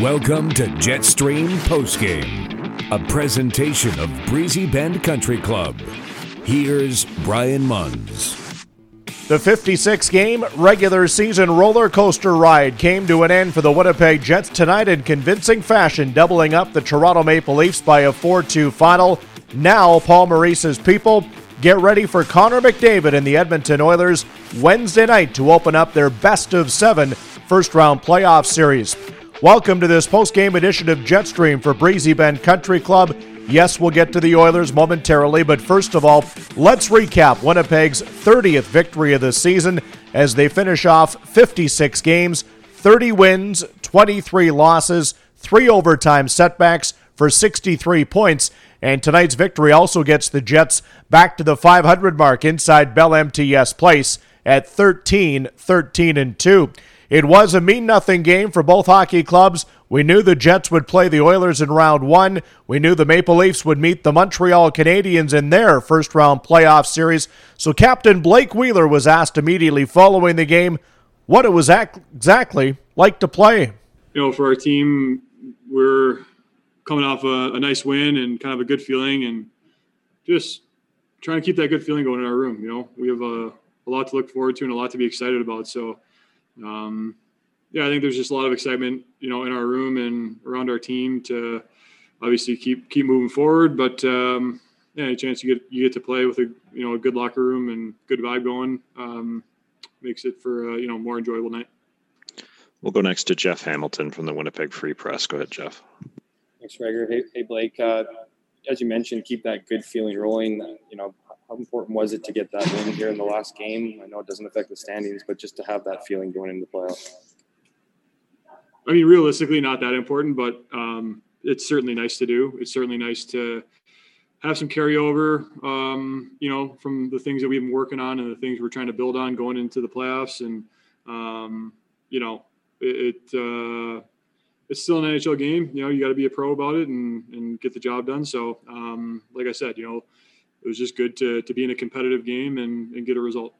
Welcome to Jetstream Postgame, a presentation of Breezy Bend Country Club. Here's Brian Munz. The 56 game regular season roller coaster ride came to an end for the Winnipeg Jets tonight in convincing fashion, doubling up the Toronto Maple Leafs by a 4 2 final. Now, Paul Maurice's people get ready for Connor McDavid and the Edmonton Oilers Wednesday night to open up their best of seven first round playoff series. Welcome to this post game edition of Jetstream for Breezy Bend Country Club. Yes, we'll get to the Oilers momentarily, but first of all, let's recap Winnipeg's 30th victory of the season as they finish off 56 games, 30 wins, 23 losses, three overtime setbacks for 63 points. And tonight's victory also gets the Jets back to the 500 mark inside Bell MTS Place at 13 13 and 2. It was a mean nothing game for both hockey clubs. We knew the Jets would play the Oilers in round one. We knew the Maple Leafs would meet the Montreal Canadiens in their first round playoff series. So Captain Blake Wheeler was asked immediately following the game what it was exactly like to play. You know, for our team, we're coming off a, a nice win and kind of a good feeling and just trying to keep that good feeling going in our room. You know, we have a, a lot to look forward to and a lot to be excited about. So, um, yeah, I think there's just a lot of excitement, you know, in our room and around our team to obviously keep keep moving forward. But um, yeah, any chance you get you get to play with a you know a good locker room and good vibe going um, makes it for a, you know more enjoyable night. We'll go next to Jeff Hamilton from the Winnipeg Free Press. Go ahead, Jeff. Thanks, Gregor. Hey, hey Blake. Uh, as you mentioned, keep that good feeling rolling. You know, how important was it to get that win here in the last game? I know it doesn't affect the standings, but just to have that feeling going into the playoffs. I mean, realistically, not that important, but um, it's certainly nice to do. It's certainly nice to have some carryover, um, you know, from the things that we've been working on and the things we're trying to build on going into the playoffs. And, um, you know, it, it uh, it's still an NHL game. You know, you got to be a pro about it and, and get the job done. So, um, like I said, you know, it was just good to, to be in a competitive game and, and get a result.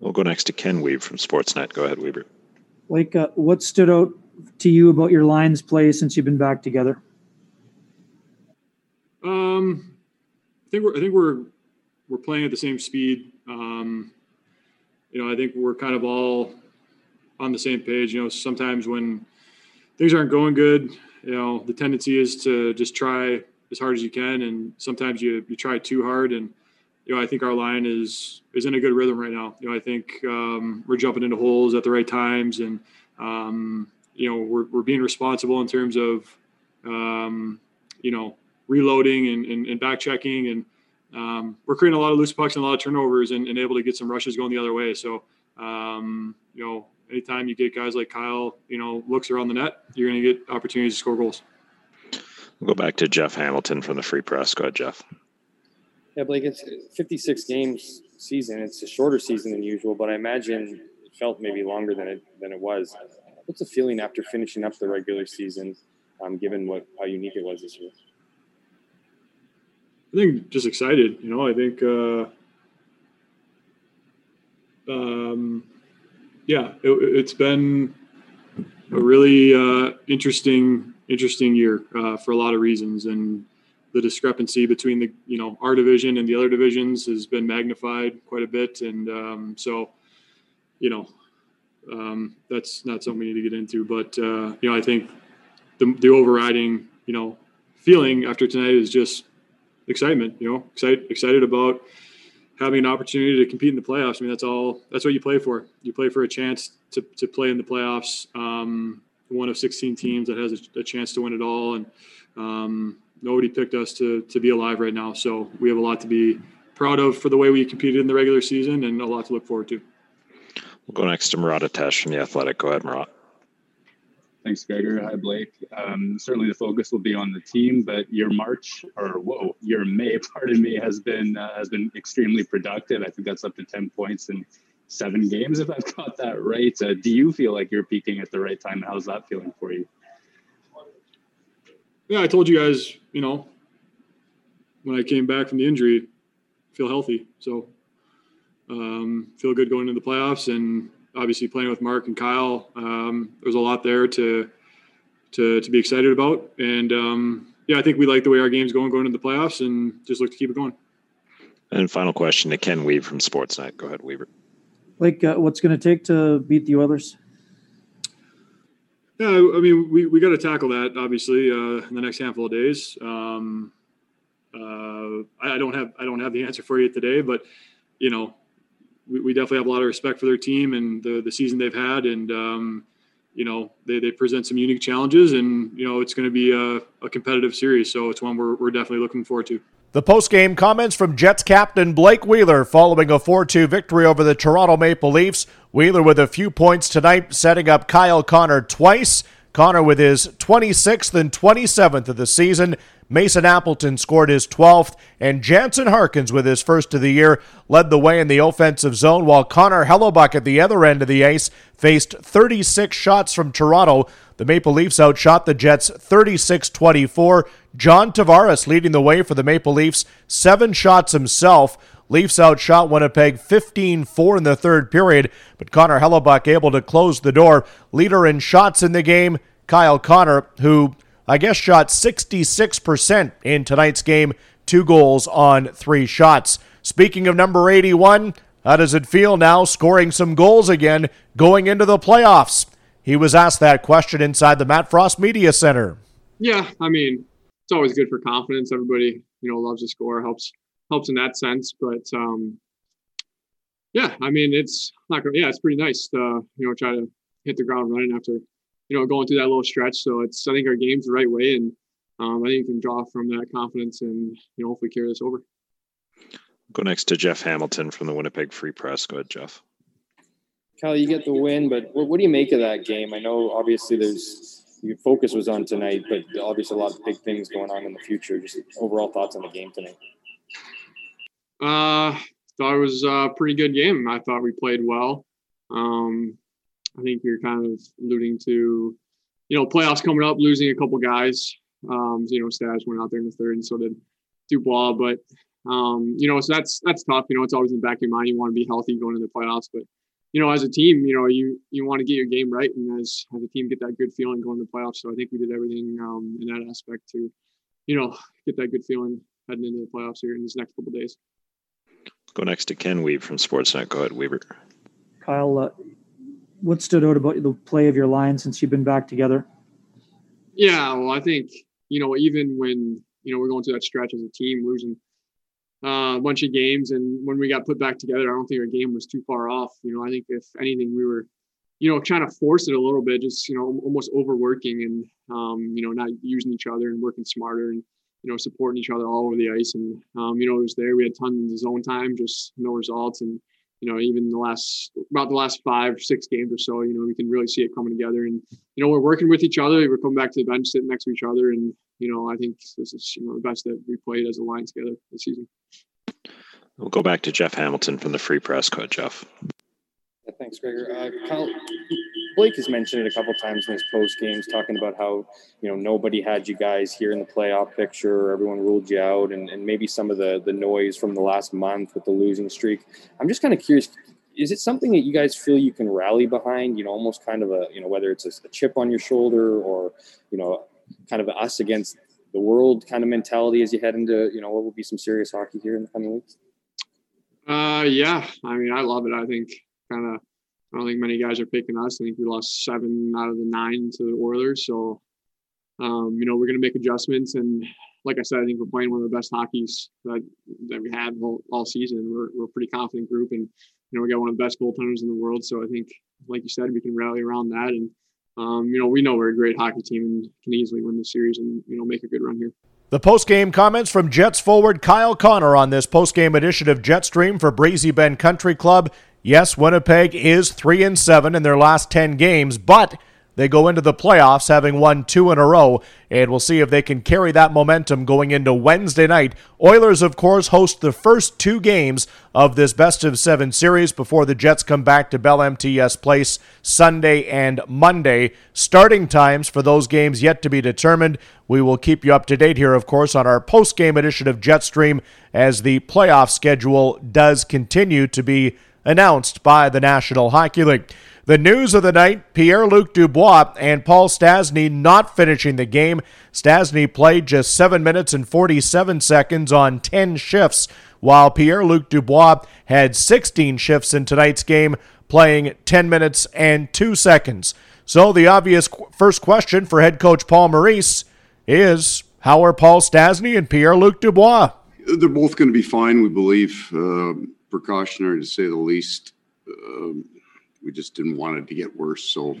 We'll go next to Ken Wiebe from Sportsnet. Go ahead, Weber. Like, uh, what stood out to you about your Lions play since you've been back together? Um, I think we're I think we're we're playing at the same speed. Um, you know, I think we're kind of all on the same page. You know, sometimes when things aren't going good, you know, the tendency is to just try as hard as you can, and sometimes you you try too hard. And you know, I think our line is is in a good rhythm right now. You know, I think um, we're jumping into holes at the right times, and um, you know, we're we're being responsible in terms of um, you know reloading and, and, and back checking, and um, we're creating a lot of loose pucks and a lot of turnovers, and, and able to get some rushes going the other way. So um, you know, anytime you get guys like Kyle, you know, looks around the net, you're going to get opportunities to score goals. We'll go back to Jeff Hamilton from the Free Press. Go ahead, Jeff. Yeah, Blake, it's 56 games season. It's a shorter season than usual, but I imagine it felt maybe longer than it than it was. What's the feeling after finishing up the regular season, um, given what how unique it was this year? I think just excited. You know, I think, uh, um, yeah, it, has been a really uh, interesting interesting year uh, for a lot of reasons, and the discrepancy between the you know our division and the other divisions has been magnified quite a bit, and um, so you know um, that's not something we need to get into. But uh, you know, I think the the overriding you know feeling after tonight is just excitement. You know, excited excited about having an opportunity to compete in the playoffs. I mean, that's all. That's what you play for. You play for a chance to to play in the playoffs. Um, one of 16 teams that has a, a chance to win it all, and um, nobody picked us to to be alive right now. So we have a lot to be proud of for the way we competed in the regular season, and a lot to look forward to. We'll go next to Murat Ates from the Athletic. Go ahead, Murat. Thanks, Gregor. Hi, Blake. Um, certainly, the focus will be on the team, but your March or whoa, your May, pardon me, has been uh, has been extremely productive. I think that's up to ten points and seven games, if I've got that right. Uh, do you feel like you're peaking at the right time? How's that feeling for you? Yeah, I told you guys, you know, when I came back from the injury, feel healthy. So um, feel good going into the playoffs and obviously playing with Mark and Kyle. Um, there's a lot there to to to be excited about. And um, yeah, I think we like the way our game's going going into the playoffs, and just look to keep it going. And final question to Ken Wiebe from Sportsnet. Go ahead, Weaver. Like, uh, what's going to take to beat the Oilers? Yeah, I mean, we, we got to tackle that obviously uh, in the next handful of days. Um, uh, I, I, don't have I don't have the answer for you today, but you know, we, we, definitely have a lot of respect for their team and the the season they've had, and um, you know, they, they present some unique challenges, and you know, it's going to be a, a competitive series, so it's one we're, we're definitely looking forward to. The post-game comments from Jets captain Blake Wheeler following a 4-2 victory over the Toronto Maple Leafs. Wheeler with a few points tonight, setting up Kyle Connor twice. Connor with his 26th and 27th of the season. Mason Appleton scored his 12th, and Jansen Harkins, with his first of the year, led the way in the offensive zone, while Connor Hellebuyck at the other end of the ice faced 36 shots from Toronto. The Maple Leafs outshot the Jets 36 24. John Tavares leading the way for the Maple Leafs, seven shots himself. Leafs outshot Winnipeg 15 4 in the third period, but Connor Hellebuyck able to close the door. Leader in shots in the game, Kyle Connor, who I guess shot 66% in tonight's game, two goals on three shots. Speaking of number 81, how does it feel now scoring some goals again going into the playoffs? He was asked that question inside the Matt Frost Media Center. Yeah, I mean, it's always good for confidence. Everybody, you know, loves to score, helps helps in that sense. But um, yeah, I mean, it's not. Yeah, it's pretty nice to you know try to hit the ground running after you know going through that little stretch. So it's I think our game's the right way, and um, I think you can draw from that confidence and you know hopefully carry this over. Go next to Jeff Hamilton from the Winnipeg Free Press. Go ahead, Jeff. Kyle, you get the win, but what, what do you make of that game? I know obviously there's your focus was on tonight, but obviously a lot of big things going on in the future. Just overall thoughts on the game tonight. Uh, thought it was a pretty good game. I thought we played well. Um, I think you're kind of alluding to, you know, playoffs coming up, losing a couple guys. Um, you know, Stas went out there in the third, and so did Dubois. But um, you know, so that's that's tough. You know, it's always in the back of your mind. You want to be healthy going into the playoffs, but you know, as a team, you know, you you want to get your game right, and as as a team, get that good feeling going to the playoffs. So I think we did everything um, in that aspect to, you know, get that good feeling heading into the playoffs here in these next couple days. Go next to Ken Wiebe from Sportsnet. Go ahead, Weaver. Kyle, uh, what stood out about the play of your line since you've been back together? Yeah, well, I think you know even when you know we're going through that stretch as a team, losing uh, a bunch of games, and when we got put back together, I don't think our game was too far off. You know, I think if anything, we were, you know, trying to force it a little bit, just you know, almost overworking and um, you know, not using each other and working smarter and you know, supporting each other all over the ice. And um, you know, it was there. We had tons of zone time, just no results, and you know, even the last about the last five, six games or so, you know, we can really see it coming together. And you know, we're working with each other. We're coming back to the bench, sitting next to each other, and you know, I think this is you know the best that we played as a line together this season. We'll go back to Jeff Hamilton from the Free Press. Go Jeff. Yeah, thanks, Gregor. Uh, Kyle, Blake has mentioned it a couple times in his post games, talking about how you know nobody had you guys here in the playoff picture. Everyone ruled you out, and, and maybe some of the the noise from the last month with the losing streak. I'm just kind of curious. Is it something that you guys feel you can rally behind? You know, almost kind of a you know whether it's a, a chip on your shoulder or you know kind of us against the world kind of mentality as you head into you know what will be some serious hockey here in the coming weeks. Uh, yeah. I mean, I love it. I think kind of. I don't think many guys are picking us. I think we lost seven out of the nine to the Oilers. So, um, you know, we're going to make adjustments. And like I said, I think we're playing one of the best hockeys that, that we had all, all season. We're, we're a pretty confident group. And, you know, we got one of the best goaltenders in the world. So I think, like you said, we can rally around that. And, um, you know, we know we're a great hockey team and can easily win the series and, you know, make a good run here. The post-game comments from Jets forward Kyle Connor on this post-game edition of Jetstream for Breezy Bend Country Club. Yes, Winnipeg is 3 and 7 in their last 10 games, but they go into the playoffs having won two in a row, and we'll see if they can carry that momentum going into Wednesday night. Oilers, of course, host the first two games of this best of seven series before the Jets come back to Bell MTS Place Sunday and Monday. Starting times for those games yet to be determined. We will keep you up to date here, of course, on our post game edition of Jetstream as the playoff schedule does continue to be announced by the National Hockey League. The news of the night Pierre Luc Dubois and Paul Stastny not finishing the game. Stastny played just 7 minutes and 47 seconds on 10 shifts, while Pierre Luc Dubois had 16 shifts in tonight's game, playing 10 minutes and 2 seconds. So the obvious qu- first question for head coach Paul Maurice is how are Paul Stastny and Pierre Luc Dubois? They're both going to be fine, we believe. Uh, precautionary to say the least. Uh, we just didn't want it to get worse, so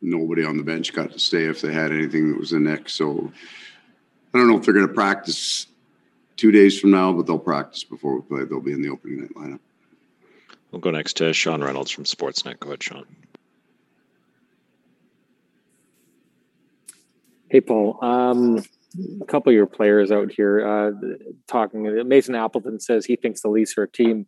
nobody on the bench got to stay if they had anything that was in neck. So I don't know if they're going to practice two days from now, but they'll practice before we play. They'll be in the opening night lineup. We'll go next to Sean Reynolds from Sportsnet. Go ahead, Sean. Hey, Paul. Um, a couple of your players out here uh, talking. Mason Appleton says he thinks the Leafs are a team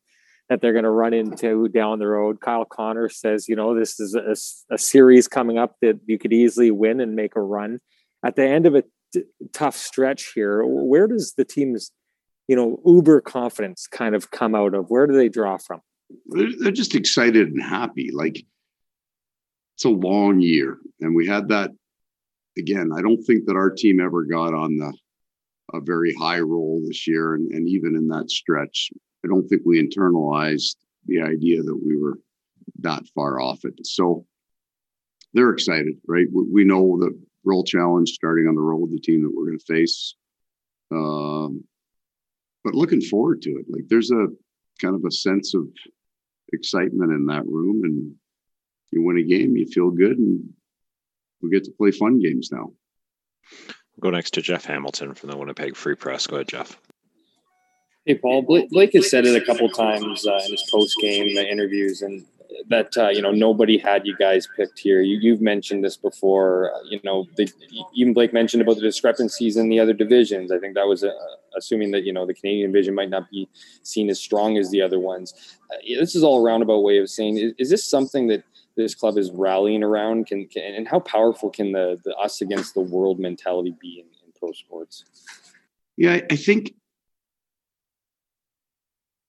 that they're going to run into down the road. Kyle Connor says, you know, this is a, a, series coming up that you could easily win and make a run. At the end of a t- tough stretch here, where does the team's, you know, uber confidence kind of come out of? Where do they draw from? They're, just excited and happy. Like it's a long year, and we had that again. I don't think that our team ever got on the a very high roll this year, and, and even in that stretch, I don't think we internalized the idea that we were that far off it. So they're excited, right? We, we know the role challenge starting on the road, the team that we're going to face. Um, but looking forward to it. Like there's a kind of a sense of excitement in that room, and you win a game, you feel good, and we get to play fun games now. We'll go next to Jeff Hamilton from the Winnipeg Free Press. Go ahead, Jeff. Hey, Paul. Blake, Blake has said it a couple times uh, in his post game interviews, and that uh, you know nobody had you guys picked here. You, have mentioned this before. Uh, you know, the, even Blake mentioned about the discrepancies in the other divisions. I think that was uh, assuming that you know the Canadian division might not be seen as strong as the other ones. Uh, this is all a roundabout way of saying: is, is, this something that this club is rallying around? Can, can and how powerful can the, the us against the world mentality be in, in pro sports? Yeah, I think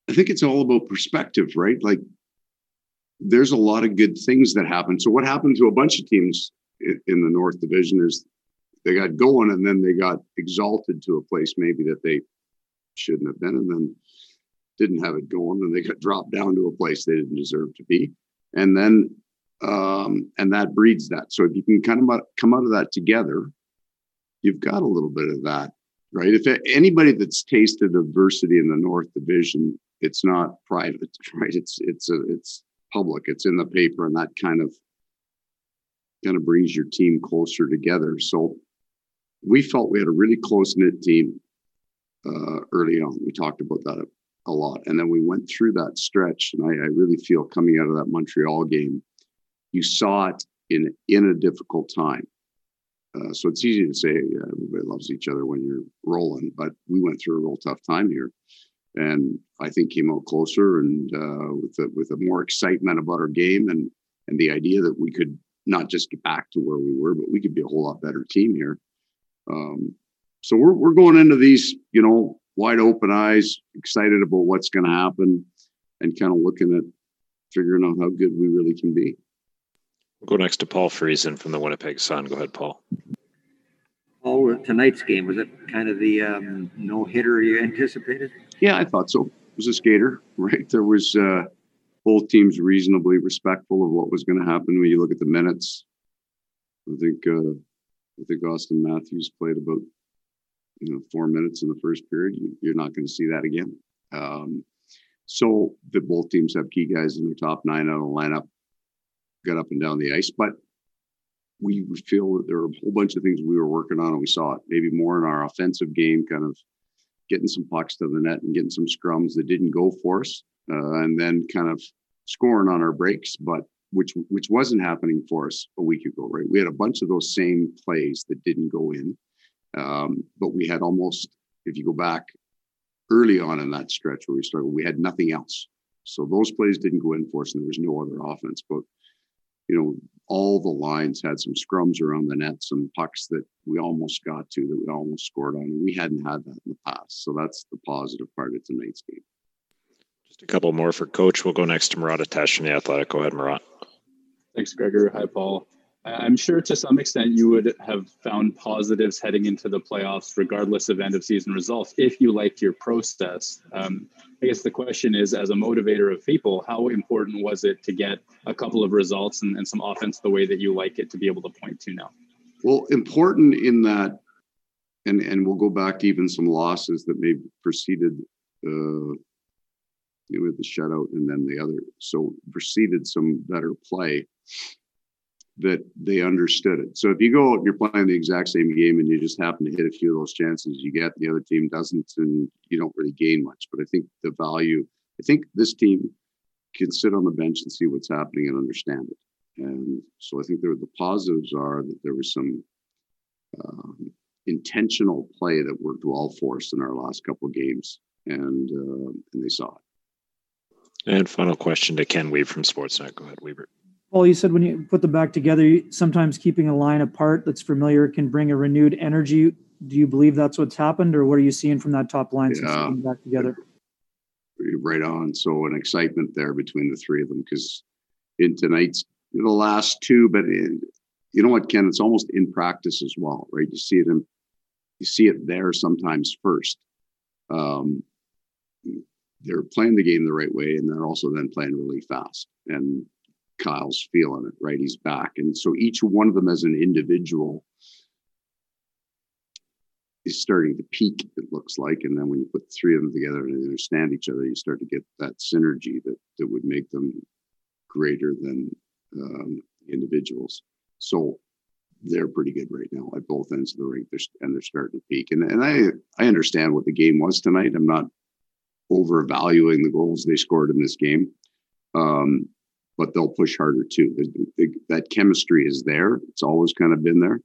I think it's all about perspective, right? Like there's a lot of good things that happen. So what happened to a bunch of teams in, the North Division is they got going and then they got exalted to a place maybe that they shouldn't have been and then didn't have it going and they got dropped down to a place they didn't deserve to be. And then um, and that breeds that. So if you can kind of come out of that together, you've got a little bit of that, right? If anybody that's tasted adversity in the North Division it's not private, right? It's it's a, it's public. It's in the paper, and that kind of kind of brings your team closer together. So we felt we had a really close knit team uh, early on. We talked about that a, lot, and then we went through that stretch. And I, I really feel coming out of that Montreal game, you saw it in in a difficult time. Uh, so it's easy to say yeah, everybody loves each other when you're rolling, but we went through a real tough time here and I think came out closer and uh, with a, with a more excitement about our game and and the idea that we could not just get back to where we were, but we could be a whole lot better team here. Um, so we're we're going into these, you know, wide open eyes, excited about what's going to happen, and kind of looking at figuring out how good we really can be. We'll go next to Paul Friesen from the Winnipeg Sun. Go ahead, Paul. Oh, tonight's game was it kind of the um, no hitter you anticipated? Yeah, I thought so. Was a skater, right? There was uh, both teams reasonably respectful of what was going to happen when you look at the minutes. I think uh, I think Auston Matthews played about you know four minutes in the first period. You, are not going to see that again. Um, so that both teams have key guys in their top nine out of the lineup, got up and down the ice, but we feel that there are a whole bunch of things we were working on, and we saw it maybe more in our offensive game, kind of getting some pucks to the net and getting some scrums that didn't go for us, uh, and then kind of scoring on our breaks, but which which wasn't happening for us a week ago, right? We had a bunch of those same plays that didn't go in, um, but we had almost, if you go back early on in that stretch where we started, we had nothing else. So those plays didn't go in for us, and there was no other offense. But you know, all the lines had some scrums around the net, some pucks that we almost got to that we almost scored on. And we hadn't had that in the past. So that's the positive part of tonight's game. Just a couple more for coach. We'll go next to Murat Ates in the Athletic. Go ahead, Murat. Thanks, Gregor. Hi, Paul. I'm sure to some extent you would have found positives heading into the playoffs, regardless of end of season results, if you liked your process. Um, I guess the question is, as a motivator of people, how important was it to get a couple of results and, and some offense the way that you like it to be able to point to now? Well, important in that, and and we'll go back to even some losses that may preceded uh, you know, the shutout and then the other. So preceded some better play that they understood it. So if you go, you're playing the exact same game and you just happen to hit a few of those chances, you get the other team doesn't, and you don't really gain much. But I think the value, I think this team can sit on the bench and see what's happening and understand it. And so I think there, the positives are that there was some um, intentional play that worked well for us in our last couple of games, and uh, and they saw it. And final question to Ken Wiebe from Sportsnet. Go ahead, Weaver. Paul, you said when you put them back together, sometimes keeping a line apart that's familiar can bring a renewed energy. Do you believe that's what's happened, or what are you seeing from that top line since yeah. back together? Right on. So an excitement there between the three of them because in tonight's the last two, but in, you know what, Ken? It's almost in practice as well, right? You see it in, you see it there sometimes first. Um, they're playing the game the right way, and they're also then playing really fast. And Kyle's feeling it, right? He's back. And so each one of them as an individual is starting to peak, it looks like. And then when you put three of them together and understand each other, you start to get that synergy that, that would make them greater than um, individuals. So they're pretty good right now at both ends of the rink. They're, and they're starting to peak. And, and I, I understand what the game was tonight. I'm not overvaluing the goals they scored in this game. Um, but they'll push harder too. that chemistry is there. It's always kind of been there,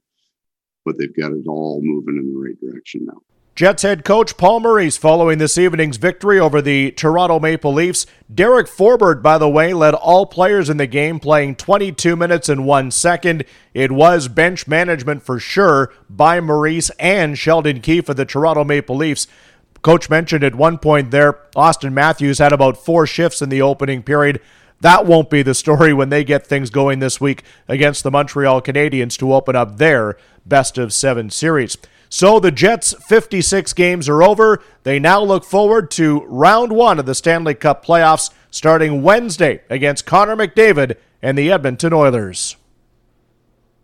but they've got it all moving in the right direction now. Jets head coach Paul Maurice following this evening's victory over the Toronto Maple Leafs. Derek Forbort, by the way, led all players in the game, playing 22 minutes and one second. It was bench management for sure by Maurice and Sheldon Keefe of the Toronto Maple Leafs. Coach mentioned at one point there, Auston Matthews had about four shifts in the opening period. That won't be the story when they get things going this week against the Montreal Canadiens to open up their best of seven series. So the Jets' 56 games are over. They now look forward to round one of the Stanley Cup playoffs starting Wednesday against Connor McDavid and the Edmonton Oilers.